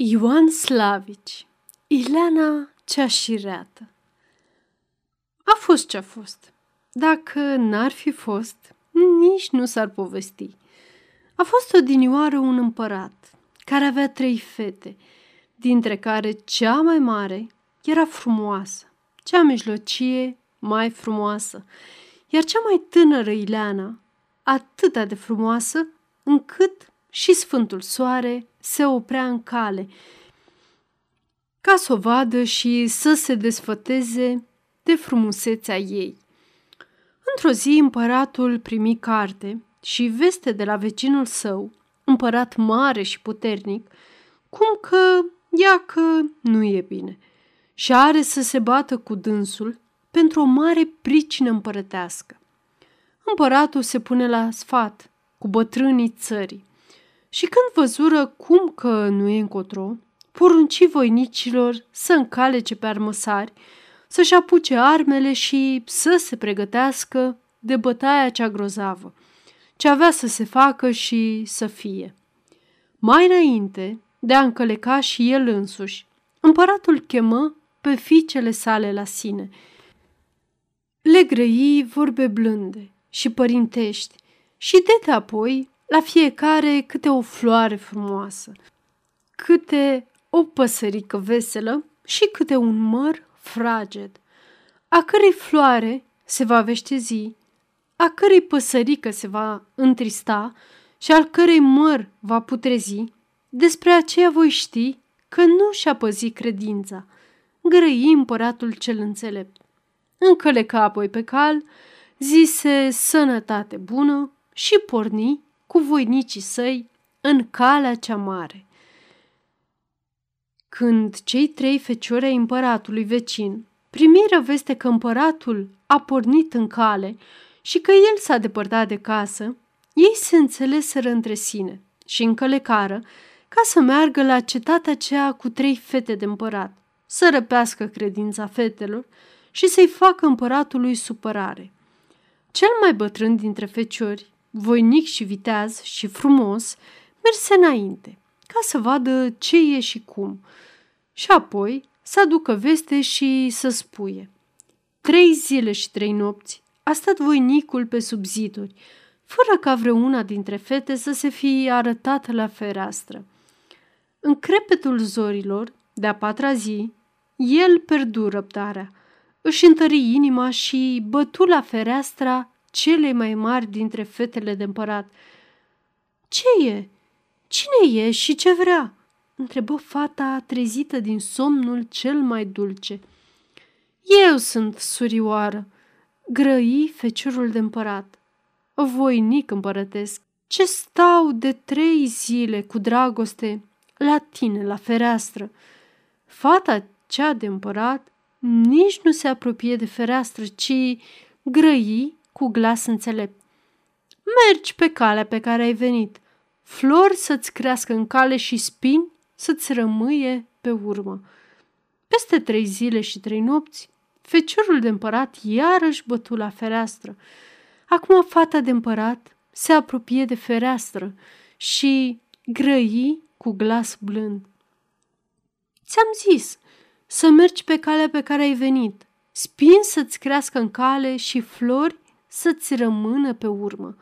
Ioan Slavici Ileana cea șireată A fost ce-a fost. Dacă n-ar fi fost, nici nu s-ar povesti. A fost odinioară un împărat care avea trei fete, dintre care cea mai mare era frumoasă, cea mijlocie mai frumoasă, iar cea mai tânără Ileana atât de frumoasă încât și Sfântul Soare se oprea în cale, ca să o vadă și să se desfăteze de frumusețea ei. Într-o zi împăratul primi carte și veste de la vecinul său, împărat mare și puternic, cum că ia că nu e bine și are să se bată cu dânsul pentru o mare pricină împărătească. Împăratul se pune la sfat cu bătrânii țării și când văzură cum că nu e încotro, porunci voinicilor să încalece pe armăsari, să-și apuce armele și să se pregătească de bătaia cea grozavă, ce avea să se facă și să fie. Mai înainte de a încăleca și el însuși, împăratul chemă pe fiicele sale la sine. Le grăi vorbe blânde și părintești și de apoi la fiecare câte o floare frumoasă, câte o păsărică veselă și câte un măr fraged, a cărei floare se va veștezi, a cărei păsărică se va întrista și al cărei măr va putrezi, despre aceea voi ști că nu și-a păzit credința, grăi împăratul cel înțelept. Încăleca apoi pe cal, zise sănătate bună și porni cu voinicii săi în calea cea mare. Când cei trei feciori ai împăratului vecin primiră veste că împăratul a pornit în cale și că el s-a depărtat de casă, ei se înțeleseră între sine și încălecară ca să meargă la cetatea aceea cu trei fete de împărat, să răpească credința fetelor și să-i facă împăratului supărare. Cel mai bătrân dintre feciori voinic și viteaz și frumos, merse înainte, ca să vadă ce e și cum, și apoi să aducă veste și să spuie. Trei zile și trei nopți a stat voinicul pe subziduri, fără ca vreuna dintre fete să se fie arătat la fereastră. În crepetul zorilor, de-a patra zi, el perdu răbdarea, își întări inima și bătu la fereastra celei mai mari dintre fetele de împărat. Ce e? Cine e și ce vrea?" întrebă fata trezită din somnul cel mai dulce. Eu sunt surioară, grăi feciorul de împărat. Voinic împărătesc, ce stau de trei zile cu dragoste la tine, la fereastră. Fata cea de împărat nici nu se apropie de fereastră, ci grăi cu glas înțelept. Mergi pe calea pe care ai venit, flori să-ți crească în cale și spini să-ți rămâie pe urmă. Peste trei zile și trei nopți, feciorul de împărat iarăși bătu la fereastră. Acum fata de împărat se apropie de fereastră și grăi cu glas blând. Ți-am zis să mergi pe calea pe care ai venit, spin să-ți crească în cale și flori să-ți rămână pe urmă.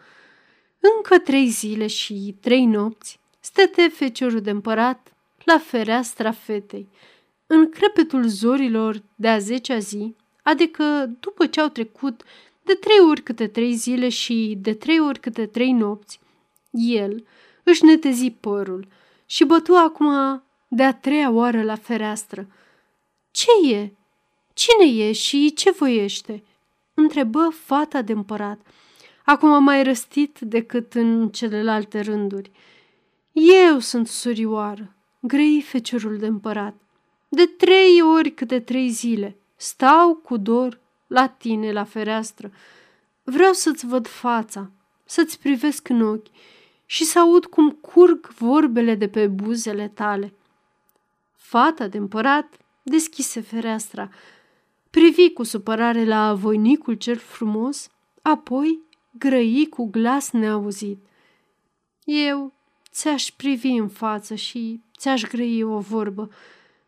Încă trei zile și trei nopți stăte feciorul de împărat la fereastra fetei. În crepetul zorilor de a zecea zi, adică după ce au trecut de trei ori câte trei zile și de trei ori câte trei nopți, el își netezi părul și bătu acum de a treia oară la fereastră. Ce e? Cine e și ce voiește?" Întrebă fata de împărat, acum mai răstit decât în celelalte rânduri. Eu sunt surioară, grăi feciorul de împărat. De trei ori câte trei zile stau cu dor la tine la fereastră. Vreau să-ți văd fața, să-ți privesc în ochi și să aud cum curg vorbele de pe buzele tale. Fata de împărat deschise fereastra, privi cu supărare la voinicul cel frumos, apoi grăi cu glas neauzit. Eu ți-aș privi în față și ți-aș grăi o vorbă.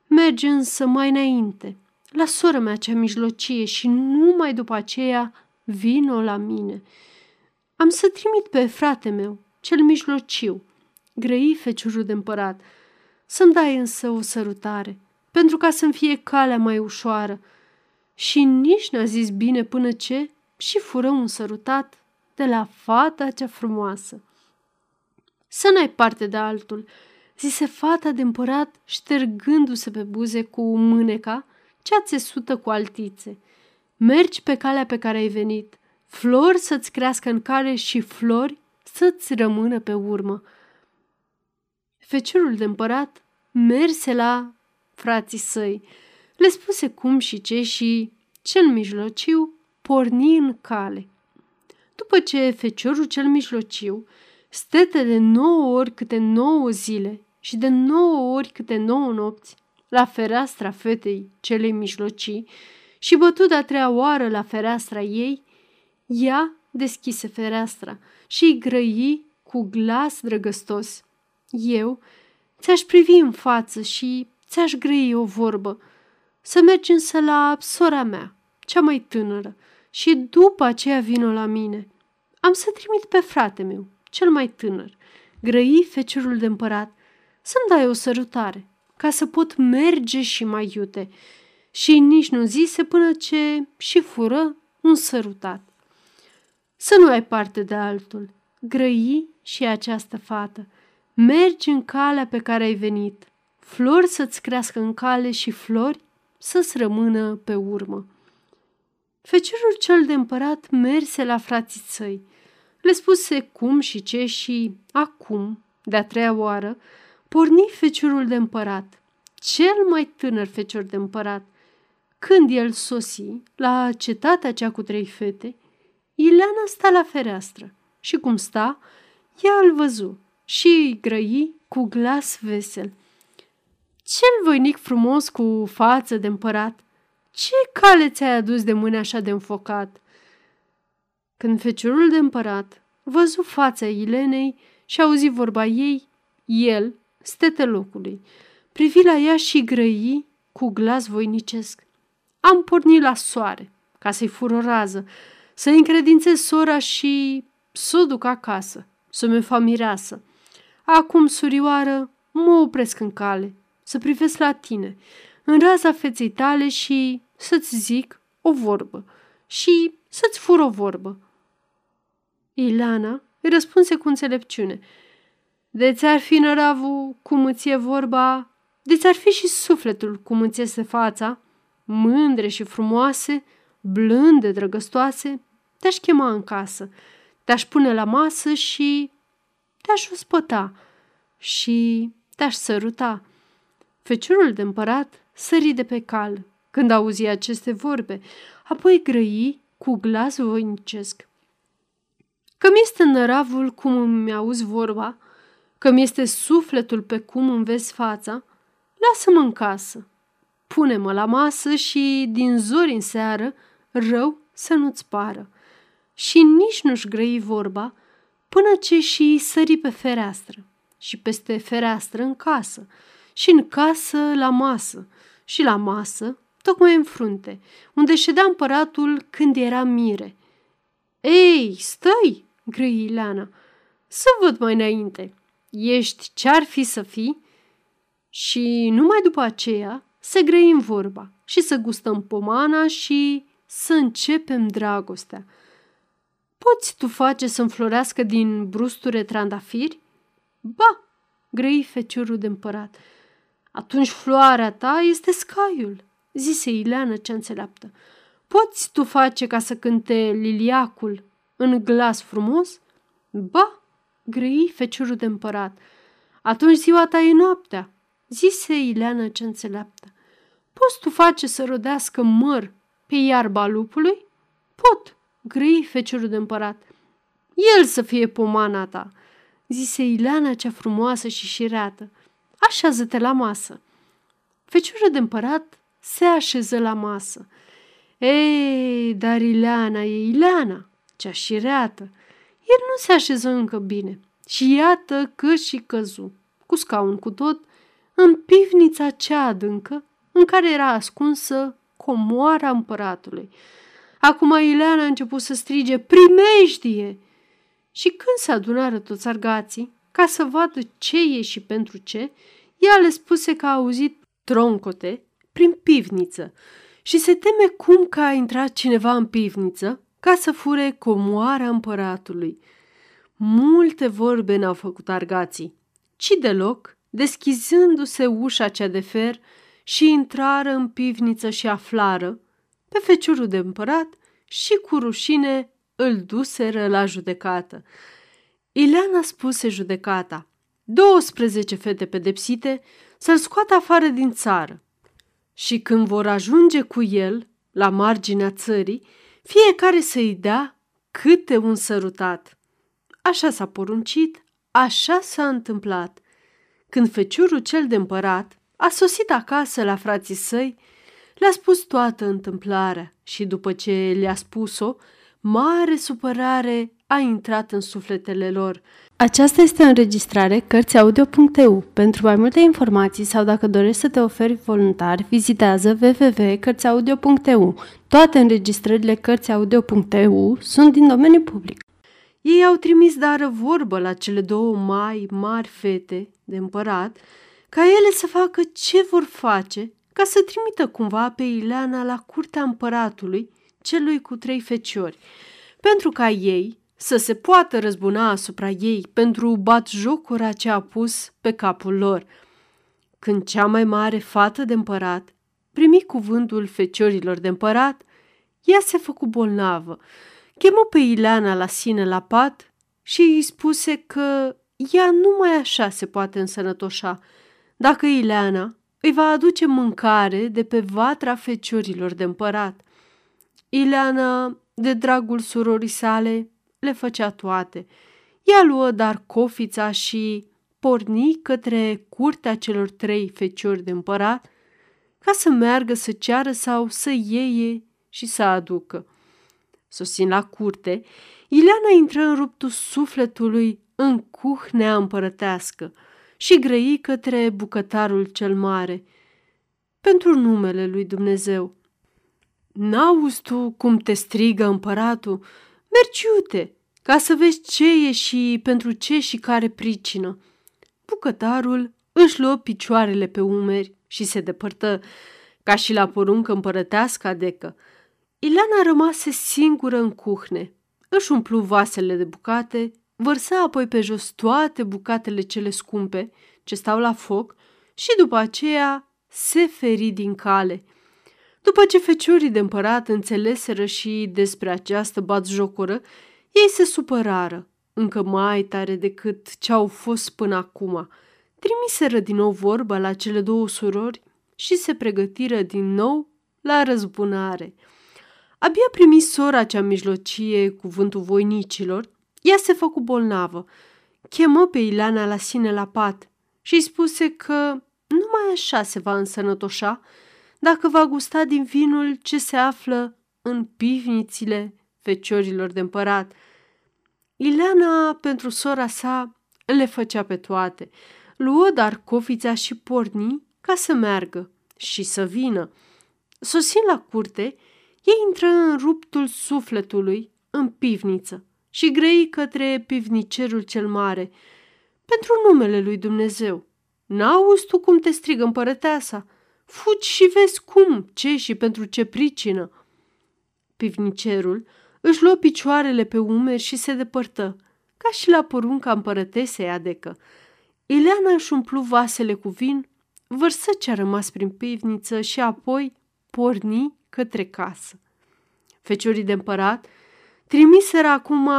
Merge însă mai înainte, la sora mea cea mijlocie și numai după aceea vino la mine. Am să trimit pe frate meu, cel mijlociu, grăi feciorul de împărat, să-mi dai însă o sărutare, pentru ca să-mi fie calea mai ușoară. Și nici n-a zis bine până ce și fură un sărutat de la fata cea frumoasă. Să n-ai parte de altul, zise fata de împărat, ștergându-se pe buze cu mâneca, cea țesută cu altițe. Mergi pe calea pe care ai venit, flori să-ți crească în cale și flori să-ți rămână pe urmă. Feciorul de împărat merse la frații săi, le spuse cum și ce și cel mijlociu porni în cale. După ce feciorul cel mijlociu stete de nouă ori câte nouă zile și de nouă ori câte nouă nopți la fereastra fetei celei mijlocii și bătu de-a treia oară la fereastra ei, ea deschise fereastra și îi grăi cu glas drăgăstos. Eu ți-aș privi în față și ți-aș grăi o vorbă, să mergi însă la sora mea, cea mai tânără, și după aceea vină la mine. Am să trimit pe frate meu, cel mai tânăr, grăi feciorul de împărat, să-mi dai o sărutare, ca să pot merge și mai iute. Și nici nu zise până ce și fură un sărutat. Să nu ai parte de altul, grăi și această fată. Mergi în calea pe care ai venit, flori să-ți crească în cale și flori să-ți rămână pe urmă. Feciorul cel de împărat merse la frații săi, le spuse cum și ce și acum, de-a treia oară, porni feciorul de împărat, cel mai tânăr fecior de împărat. Când el sosi la cetatea cea cu trei fete, Ileana sta la fereastră și cum sta, ea îl văzu și îi grăi cu glas vesel. Cel voinic frumos cu față de împărat, ce cale ți-ai adus de mâine așa de înfocat?" Când feciorul de împărat văzu fața Ilenei și auzi vorba ei, el, stete locului, privi la ea și grăi cu glas voinicesc. Am pornit la soare, ca să-i fur o rază, să încredințez sora și să o duc acasă, să-mi fac mireasă. Acum, surioară, mă opresc în cale, să privesc la tine, în raza feței tale și să-ți zic o vorbă și să-ți fur o vorbă. Ilana îi răspunse cu înțelepciune. De ți-ar fi năravul cum îți e vorba, de ți-ar fi și sufletul cum îți este fața, mândre și frumoase, blânde, drăgăstoase, te-aș chema în casă, te-aș pune la masă și te-aș uspăta și te-aș săruta. Feciorul de împărat sări de pe cal când auzi aceste vorbe, apoi grăi cu glas voinicesc. Că mi-este năravul cum îmi auzi vorba, că mi-este sufletul pe cum îmi vezi fața, lasă-mă în casă. Pune-mă la masă și din zori în seară rău să nu-ți pară. Și nici nu-și grăi vorba până ce și sări pe fereastră și peste fereastră în casă și în casă la masă și la masă tocmai în frunte, unde ședea împăratul când era mire. Ei, stai, grăi Ileana, să văd mai înainte. Ești ce-ar fi să fii? Și numai după aceea să grăim vorba și să gustăm pomana și să începem dragostea. Poți tu face să înflorească din brusture trandafiri? Ba, grăi feciorul de împărat. Atunci floarea ta este scaiul, zise Ileana cea înțeleaptă. Poți tu face ca să cânte liliacul în glas frumos? Ba, grăi feciorul de împărat. Atunci ziua ta e noaptea, zise Ileana ce înțeleaptă. Poți tu face să rodească măr pe iarba lupului? Pot, grăi feciorul de împărat. El să fie pomana ta, zise Ileana cea frumoasă și șireată. Așează-te la masă. Feciorul de împărat se așeză la masă. Ei, dar Ileana e Ileana, cea șireată. El nu se așeză încă bine și iată că și căzu, cu scaun cu tot, în pivnița cea adâncă în care era ascunsă comoara împăratului. Acum Ileana a început să strige, primejdie! Și când se adunară toți argații, ca să vadă ce e și pentru ce, ea le spuse că a auzit troncote prin pivniță și se teme cum că a intrat cineva în pivniță ca să fure comoara împăratului. Multe vorbe n-au făcut argații, ci deloc, deschizându-se ușa cea de fer și intrară în pivniță și aflară pe feciorul de împărat și cu rușine îl duseră la judecată. Ileana spuse judecata, 12 fete pedepsite să-l scoată afară din țară. Și când vor ajunge cu el la marginea țării, fiecare să-i dea câte un sărutat. Așa s-a poruncit, așa s-a întâmplat. Când feciorul cel de împărat a sosit acasă la frații săi, le-a spus toată întâmplarea și după ce le-a spus-o, mare supărare a intrat în sufletele lor. Aceasta este o înregistrare Cărțiaudio.eu. Pentru mai multe informații sau dacă dorești să te oferi voluntar, vizitează www.cărțiaudio.eu. Toate înregistrările Cărțiaudio.eu sunt din domeniu public. Ei au trimis dară vorbă la cele două mai mari fete de împărat, ca ele să facă ce vor face ca să trimită cumva pe Ileana la curtea împăratului, celui cu trei feciori, pentru ca ei să se poată răzbuna asupra ei pentru bat jocura ce a pus pe capul lor. Când cea mai mare fată de împărat primi cuvântul feciorilor de împărat, ea se făcu bolnavă, chemă pe Ileana la sine la pat și îi spuse că ea numai așa se poate însănătoșa, dacă Ileana îi va aduce mâncare de pe vatra feciorilor de împărat. Ileana, de dragul surorii sale, le făcea toate. Ea luă dar cofița și porni către curtea celor trei feciori de împărat ca să meargă să ceară sau să ieie și să aducă. Sosind la curte, Ileana intră în ruptul sufletului în cuhnea împărătească și grăi către bucătarul cel mare. Pentru numele lui Dumnezeu. N-auzi tu cum te strigă împăratul? Mergi iute, ca să vezi ce e și pentru ce și care pricină. Bucătarul își luă picioarele pe umeri și se depărtă, ca și la poruncă împărătească adecă. Ileana rămase singură în cuhne. Își umplu vasele de bucate, vărsa apoi pe jos toate bucatele cele scumpe ce stau la foc și după aceea se feri din cale. După ce feciorii de împărat înțeleseră și despre această batjocură, ei se supărară, încă mai tare decât ce au fost până acum. Trimiseră din nou vorba la cele două surori și se pregătiră din nou la răzbunare. Abia primi sora cea mijlocie cuvântul voinicilor, ea se făcu bolnavă. Chemă pe Ileana la sine la pat și îi spuse că numai așa se va însănătoșa dacă va gusta din vinul ce se află în pivnițile feciorilor de împărat. Ileana, pentru sora sa, le făcea pe toate. Luă dar cofița și porni ca să meargă și să vină. Sosind la curte, ei intră în ruptul sufletului, în pivniță, și grei către pivnicerul cel mare, pentru numele lui Dumnezeu. N-auzi tu cum te strigă împărăteasa? Fugi și vezi cum, ce și pentru ce pricină. Pivnicerul își luă picioarele pe umeri și se depărtă, ca și la porunca împărătesei adecă. Ileana își umplu vasele cu vin, vărsă ce a rămas prin pivniță și apoi porni către casă. Feciorii de împărat trimiseră acum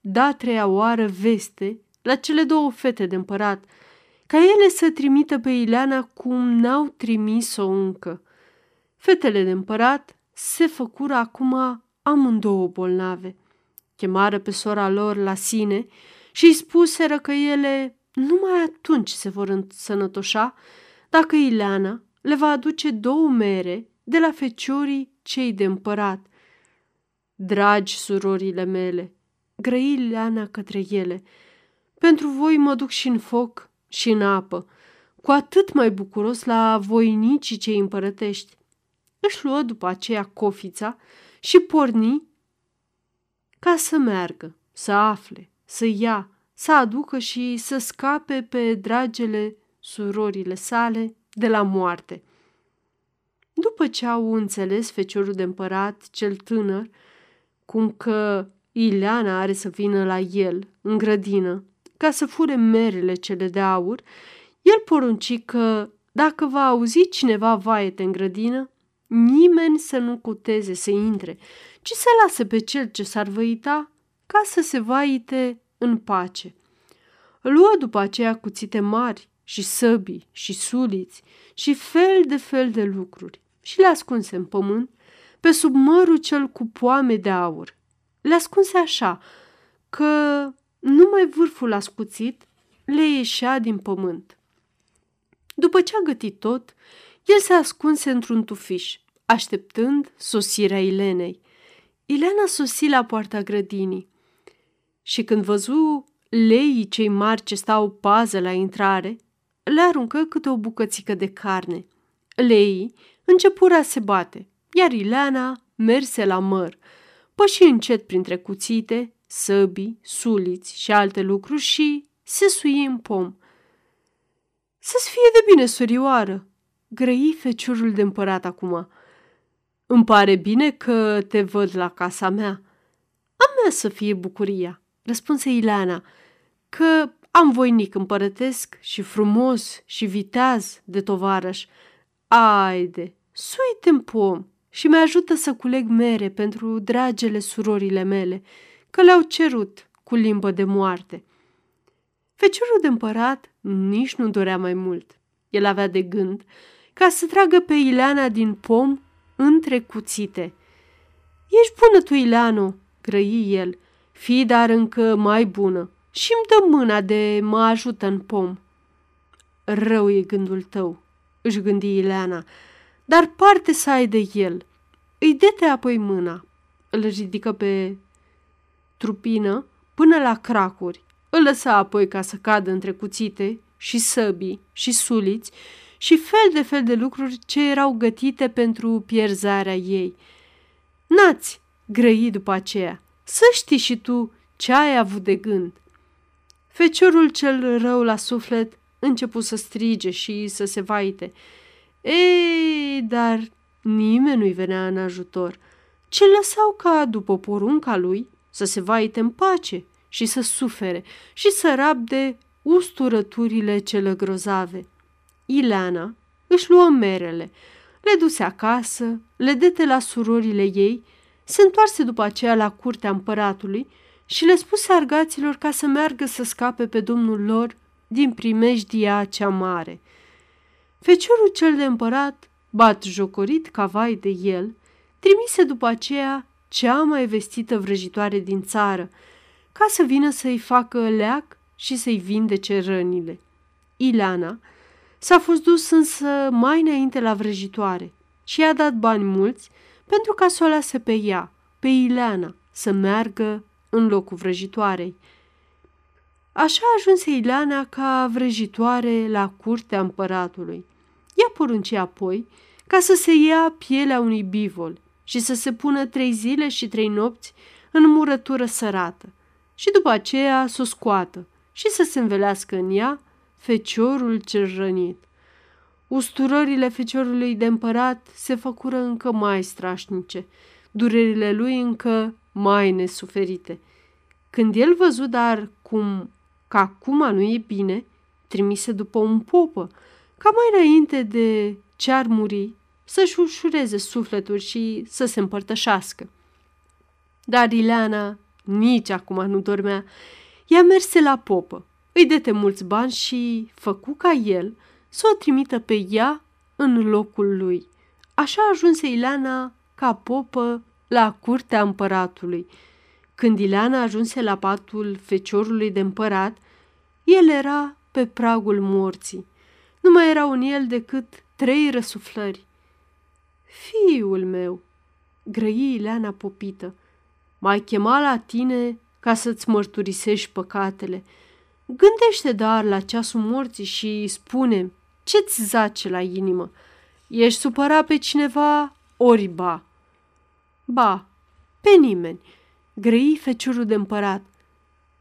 da treia oară veste la cele două fete de împărat, ca ele să trimită pe Ileana cum n-au trimis-o încă. Fetele de împărat se făcură acum amândouă bolnave. Chemară pe sora lor la sine și îi spuseră că ele numai atunci se vor însănătoșa dacă Ileana le va aduce două mere de la feciorii cei de împărat. Dragi surorile mele, grăi Ileana către ele, Pentru voi mă duc și în foc și în apă, cu atât mai bucuros la voinicii cei împărătești. Își luă după aceea cofița și porni ca să meargă, să afle, să ia, să aducă și să scape pe dragele surorile sale de la moarte. După ce au înțeles feciorul de împărat, cel tânăr, cum că Ileana are să vină la el, în grădină, ca să fure merele cele de aur, el porunci că, dacă va auzi cineva vaete în grădină, nimeni să nu cuteze să intre, ci să lase pe cel ce s-ar văita ca să se vaite în pace. Luă după aceea cuțite mari și săbii și suliți și fel de fel de lucruri și le ascunse în pământ pe sub mărul cel cu poame de aur. Le ascunse așa că numai vârful ascuțit le ieșea din pământ. După ce a gătit tot, el se ascunse într-un tufiș, așteptând sosirea Ilenei. Ilena sosi la poarta grădinii și când văzu leii cei mari ce stau pază la intrare, le aruncă câte o bucățică de carne. Leii începură a se bate, iar Ileana merse la măr, păși încet printre cuțite, săbii, suliți și alte lucruri și se sui în pom. Să-ți fie de bine, surioară, grăi feciorul de împărat acum. Îmi pare bine că te văd la casa mea. A mea să fie bucuria, răspunse Ileana, că am voinic împărătesc și frumos și viteaz de tovarăș. Aide, suite în pom și mi ajută să culeg mere pentru dragele surorile mele, că le-au cerut cu limbă de moarte. Feciorul de împărat nici nu dorea mai mult. El avea de gând ca să tragă pe Ileana din pom între cuțite. Ești bună tu, Ileano, grăi el, fii dar încă mai bună și îmi dă mâna de mă ajută în pom. Rău e gândul tău, își gândi Ileana, dar parte să ai de el. Îi dete apoi mâna, îl ridică pe trupină până la cracuri, îl lăsa apoi ca să cadă între cuțite și săbii și suliți și fel de fel de lucruri ce erau gătite pentru pierzarea ei. Nați, grăi după aceea, să știi și tu ce ai avut de gând. Feciorul cel rău la suflet începu să strige și să se vaite. Ei, dar nimeni nu-i venea în ajutor, ci lăsau ca, după porunca lui, să se vaite în pace și să sufere și să rabde usturăturile cele grozave. Ileana își luă merele, le duse acasă, le dete la surorile ei, se întoarse după aceea la curtea împăratului și le spuse argaților ca să meargă să scape pe domnul lor din primejdia cea mare. Feciorul cel de împărat, bat jocorit ca vai de el, trimise după aceea cea mai vestită vrăjitoare din țară, ca să vină să-i facă leac și să-i vindece rănile. Ileana s-a fost dus însă mai înainte la vrăjitoare și i-a dat bani mulți pentru ca să o lase pe ea, pe Ileana, să meargă în locul vrăjitoarei. Așa ajunse Ileana ca vrăjitoare la curtea împăratului. Ea porunci apoi ca să se ia pielea unui bivol și să se pună trei zile și trei nopți în murătură sărată și după aceea să o scoată și să se învelească în ea feciorul cel rănit. Usturările feciorului de împărat se făcură încă mai strașnice, durerile lui încă mai nesuferite. Când el văzut dar cum că acum nu e bine, trimise după un popă, ca mai înainte de ce ar muri, să-și ușureze sufletul și să se împărtășească. Dar Ileana nici acum nu dormea. Ea merse la popă, îi dete mulți bani și făcu ca el să o trimită pe ea în locul lui. Așa ajunse Ileana ca popă la curtea împăratului. Când Ileana ajunse la patul feciorului de împărat, el era pe pragul morții. Nu mai erau în el decât trei răsuflări. Fiul meu, grăi Ileana popită, mai chema la tine ca să-ți mărturisești păcatele. Gândește dar la ceasul morții și spune ce-ți zace la inimă. Ești supărat pe cineva, ori ba? Ba, pe nimeni, grăi feciorul de împărat.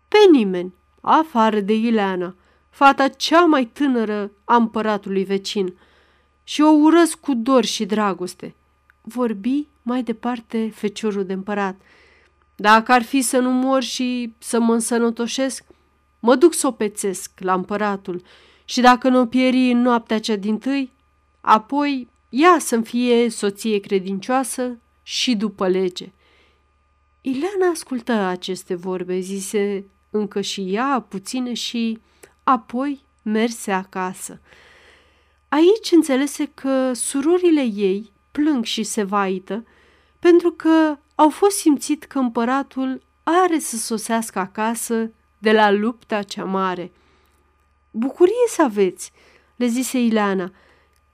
Pe nimeni, afară de Ileana, fata cea mai tânără a împăratului vecin. Și o urăsc cu dor și dragoste. Vorbi mai departe feciorul de împărat. Dacă ar fi să nu mor și să mă însănătoșesc, mă duc să o pețesc la împăratul și dacă nu o pieri în noaptea cea din tâi, apoi ea să-mi fie soție credincioasă și după lege. Ileana ascultă aceste vorbe, zise încă și ea puține și apoi merse acasă. Aici înțelese că surorile ei plâng și se vaită pentru că au fost simțit că împăratul are să sosească acasă de la lupta cea mare. Bucurie să aveți, le zise Ileana,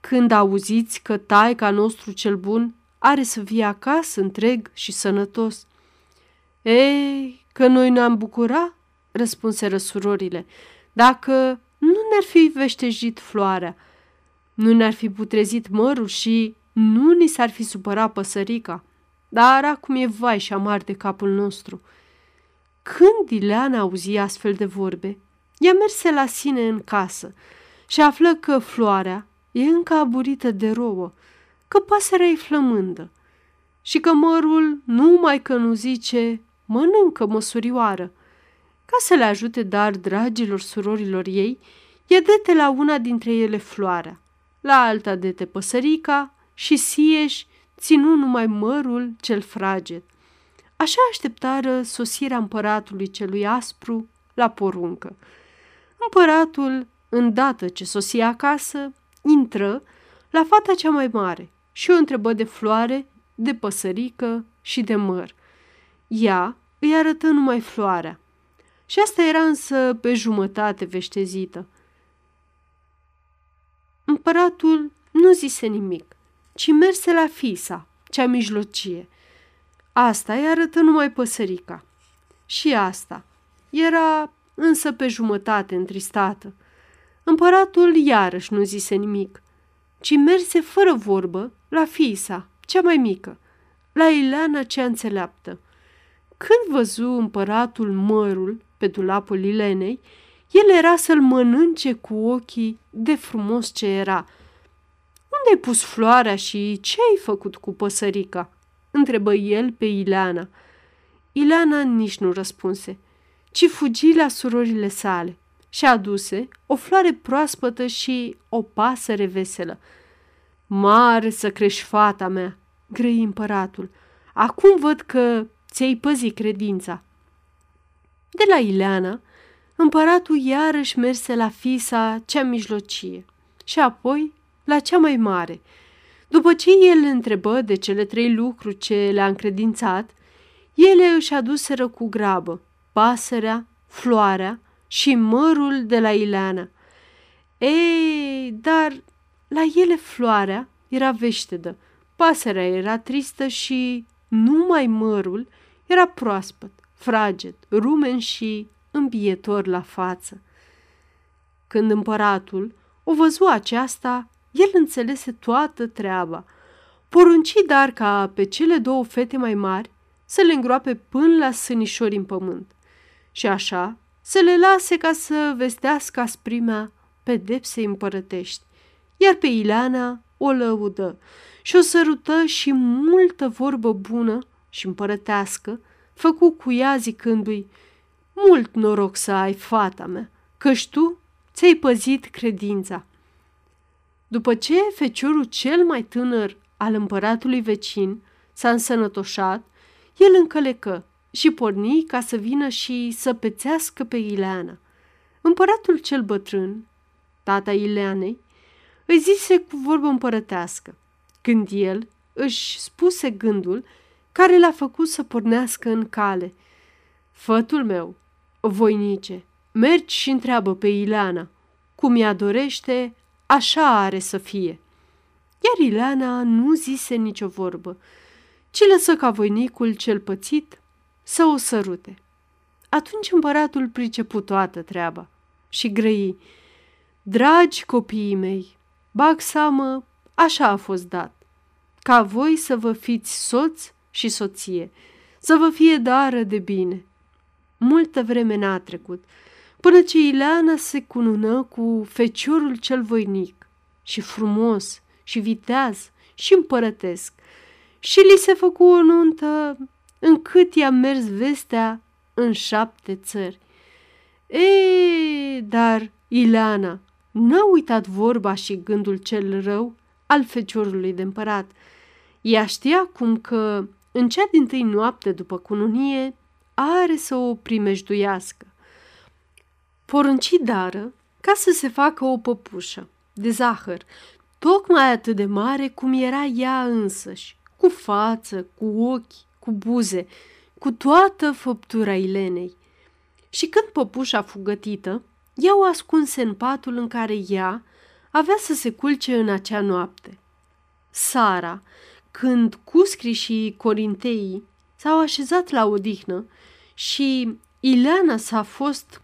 când auziți că taica nostru cel bun are să fie acasă întreg și sănătos. Ei, că noi ne-am bucura, răspunseră surorile, dacă nu ne-ar fi veștejit floarea, nu ne-ar fi putrezit mărul și nu ni s-ar fi supărat păsărica. Dar acum e vai și amar de capul nostru. Când Ileana auzi astfel de vorbe, ea merse la sine în casă și află că floarea e încă aburită de rouă, că pasărea e flămândă și că mărul numai că nu zice mănâncă măsurioară. Ca să le ajute dar dragilor surorilor ei, e dete la una dintre ele floarea, la alta dete păsărica și sieși ținu numai mărul cel fraged. Așa așteptară sosirea împăratului celui aspru la poruncă. Împăratul, îndată ce sosia acasă, intră la fata cea mai mare și o întrebă de floare, de păsărică și de măr. Ea îi arătă numai floarea și asta era însă pe jumătate veștezită. Împăratul nu zise nimic, ci merse la Fisa, cea mijlocie. Asta îi arătă numai păsărica. Și asta era însă pe jumătate întristată. Împăratul iarăși nu zise nimic, ci merse fără vorbă la Fisa, cea mai mică, la Ileana cea înțeleaptă. Când văzu împăratul mărul pe dulapul Ilenei, el era să-l mănânce cu ochii de frumos ce era. Unde ai pus floarea și ce ai făcut cu păsărica?" întrebă el pe Ileana. Ileana nici nu răspunse, ci fugi la surorile sale și aduse o floare proaspătă și o pasăre veselă. Mare să crești fata mea, grăi împăratul. Acum văd că ți-ai păzit credința. De la Ileana, împăratul iarăși merse la fisa cea mijlocie și apoi la cea mai mare. După ce el întrebă de cele trei lucruri ce le-a încredințat, ele își aduseră cu grabă pasărea, floarea și mărul de la Ileana. Ei, dar la ele floarea era veștedă, pasărea era tristă și numai mărul era proaspăt, fraged, rumen și îmbietor la față. Când împăratul o văzu aceasta, el înțelese toată treaba. Porunci dar ca pe cele două fete mai mari să le îngroape până la sânișori în pământ și așa să le lase ca să vestească asprimea pedepsei împărătești, iar pe Ileana o lăudă și o sărută și multă vorbă bună și împărătească, făcu cu ea zicându-i, mult noroc să ai, fata mea, căci tu ți-ai păzit credința. După ce feciorul cel mai tânăr al împăratului vecin s-a însănătoșat, el încălecă și porni ca să vină și să pețească pe Ileana. Împăratul cel bătrân, tata Ileanei, îi zise cu vorbă împărătească, când el își spuse gândul care l-a făcut să pornească în cale. Fătul meu, voinice, mergi și întreabă pe Ileana, cum ea dorește, așa are să fie. Iar Ileana nu zise nicio vorbă, ci lăsă ca voinicul cel pățit să o sărute. Atunci împăratul pricepu toată treaba și grăi. Dragi copiii mei, bag seamă, așa a fost dat. Ca voi să vă fiți soț și soție, să vă fie dară de bine. Multă vreme n-a trecut, până ce Ileana se cunună cu feciorul cel voinic și frumos și viteaz și împărătesc și li se făcu o nuntă încât i-a mers vestea în șapte țări. E, dar Ileana n-a uitat vorba și gândul cel rău al feciorului de împărat. Ea știa cum că în cea din tâi noapte după cununie are să o primejduiască. Porunci dară ca să se facă o păpușă de zahăr, tocmai atât de mare cum era ea însăși, cu față, cu ochi, cu buze, cu toată făptura Ilenei. Și când păpușa fu gătită, ea o ascunse în patul în care ea avea să se culce în acea noapte. Sara, când Cuscri și Corinteii s-au așezat la odihnă și Ileana s-a fost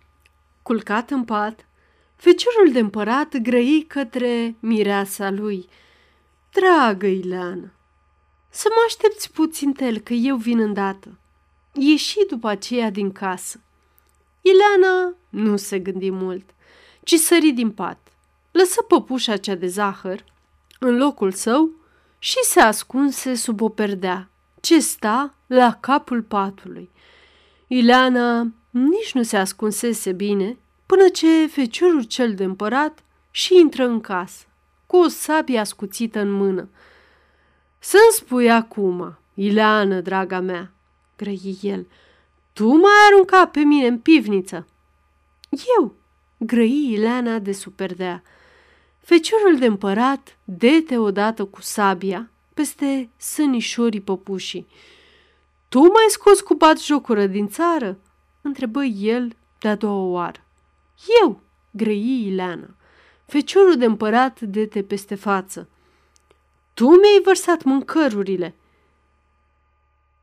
culcat în pat, feciorul de împărat grăi către mireasa lui. Dragă Ileana, să mă aștepți puțin tel că eu vin îndată. Ieși după aceea din casă. Ileana nu se gândi mult, ci sări din pat, lăsă păpușa cea de zahăr în locul său și se ascunse sub o perdea ce sta la capul patului. Ileana nici nu se ascunsese bine până ce feciorul cel de împărat și intră în casă, cu o sabie ascuțită în mână. Să-mi spui acum, Ileana, draga mea, grăi el, tu m-ai aruncat pe mine în pivniță. Eu, grăi Ileana de superdea. Feciorul de împărat dete odată cu sabia peste sânișorii păpușii. Tu mai scos cu bat jocură din țară?" întrebă el de-a doua oară. Eu, grăi Ileana, feciorul de împărat dete peste față. Tu mi-ai vărsat mâncărurile,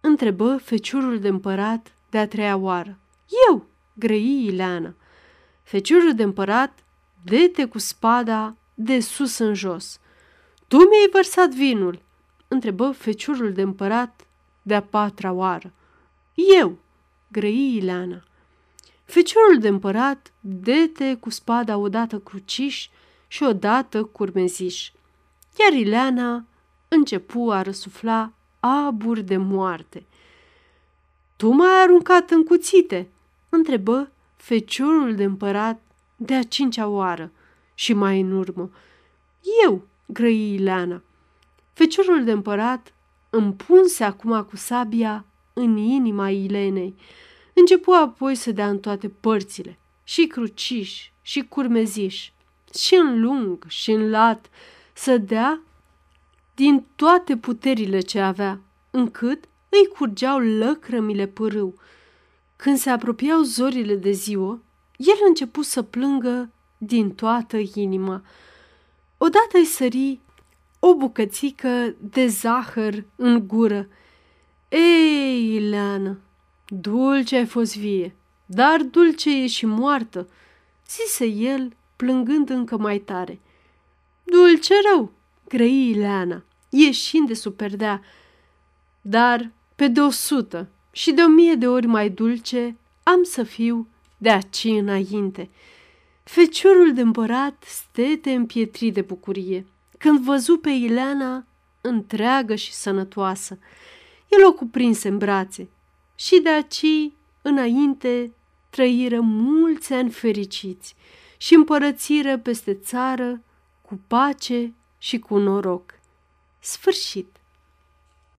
întrebă feciorul de împărat de-a treia oară. Eu, grăi Ileana. Feciorul de împărat dete cu spada de sus în jos. Tu mi-ai vărsat vinul, întrebă feciorul de împărat de-a patra oară. Eu, grăi Ileana. Feciorul de împărat dete cu spada odată cruciș și odată curmeziș. Iar Ileana începu a răsufla abur de moarte. Tu m-ai aruncat în cuțite?" întrebă feciorul de împărat de a cincea oară și mai în urmă. Eu, grăi Ileana. Feciorul de împărat împunse acum cu sabia în inima Ilenei. Începu apoi să dea în toate părțile, și cruciș, și curmeziș, și în lung, și în lat, să dea din toate puterile ce avea, încât îi curgeau lăcrămile pârâu. Când se apropiau zorile de ziua, el începu să plângă din toată inima. Odată îi sări o bucățică de zahăr în gură. Ei, Ileană, dulce ai fost vie, dar dulce e și moartă, zise el, plângând încă mai tare. Dulce rău, grăi Ileana, ieșind de superdea, dar pe de o sută și de o mie de ori mai dulce am să fiu de aci înainte. Feciorul de împărat stete împietri de bucurie când văzu pe Ileana întreagă și sănătoasă. El o cuprinse în brațe și de aci înainte trăiră mulți ani fericiți și împărățiră peste țară cu pace și cu noroc. Sfârșit!